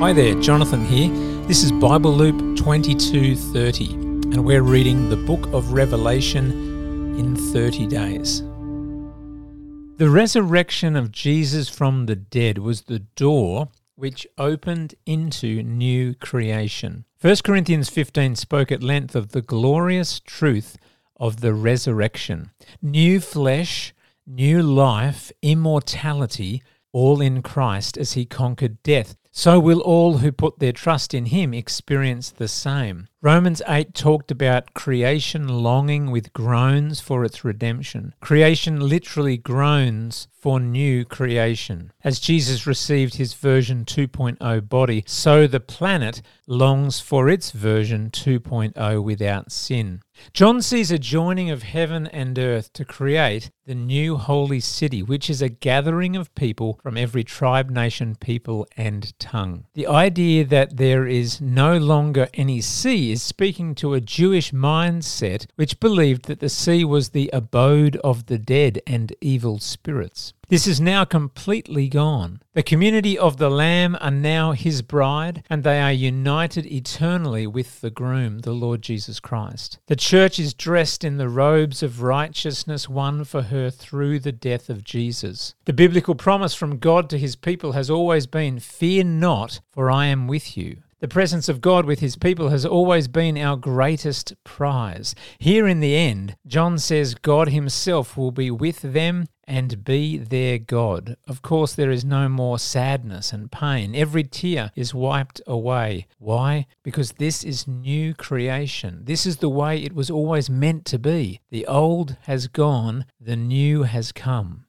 Hi there, Jonathan here. This is Bibleloop 2230, and we're reading the book of Revelation in 30 days. The resurrection of Jesus from the dead was the door which opened into new creation. 1 Corinthians 15 spoke at length of the glorious truth of the resurrection. New flesh, new life, immortality, all in Christ as he conquered death. So will all who put their trust in him experience the same. Romans 8 talked about creation longing with groans for its redemption. Creation literally groans for new creation. As Jesus received his version 2.0 body, so the planet longs for its version 2.0 without sin. John sees a joining of heaven and earth to create the new holy city, which is a gathering of people from every tribe, nation, people, and tongue. The idea that there is no longer any sea is speaking to a Jewish mindset which believed that the sea was the abode of the dead and evil spirits. This is now completely gone. The community of the Lamb are now his bride, and they are united eternally with the groom, the Lord Jesus Christ. The church is dressed in the robes of righteousness won for her through the death of Jesus. The biblical promise from God to his people has always been Fear not, for I am with you. The presence of God with his people has always been our greatest prize. Here in the end, John says God himself will be with them and be their God. Of course, there is no more sadness and pain. Every tear is wiped away. Why? Because this is new creation. This is the way it was always meant to be. The old has gone, the new has come.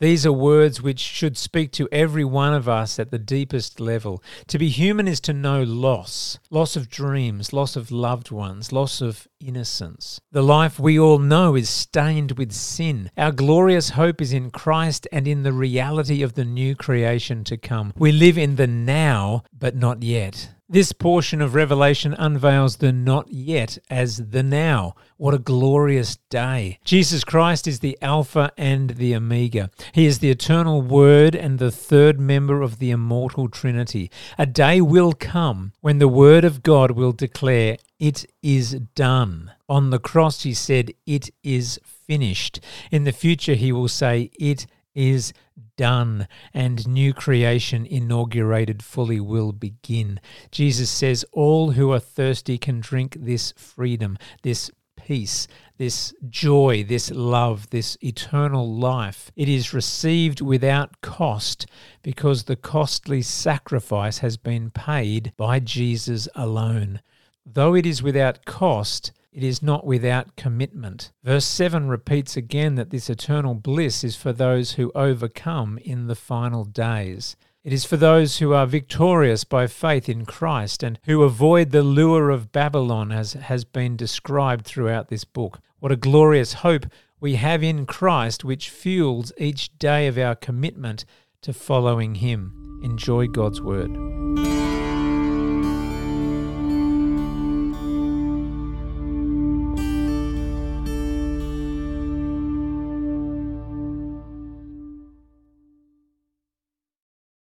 These are words which should speak to every one of us at the deepest level. To be human is to know loss loss of dreams, loss of loved ones, loss of innocence. The life we all know is stained with sin. Our glorious hope is in Christ and in the reality of the new creation to come. We live in the now, but not yet. This portion of Revelation unveils the not yet as the now. What a glorious day. Jesus Christ is the Alpha and the Omega. He is the eternal Word and the third member of the immortal Trinity. A day will come when the Word of God will declare, It is done. On the cross, he said, It is finished. In the future, he will say, It is done and new creation inaugurated fully will begin. Jesus says, All who are thirsty can drink this freedom, this peace, this joy, this love, this eternal life. It is received without cost because the costly sacrifice has been paid by Jesus alone. Though it is without cost, it is not without commitment. Verse 7 repeats again that this eternal bliss is for those who overcome in the final days. It is for those who are victorious by faith in Christ and who avoid the lure of Babylon, as has been described throughout this book. What a glorious hope we have in Christ, which fuels each day of our commitment to following Him. Enjoy God's Word.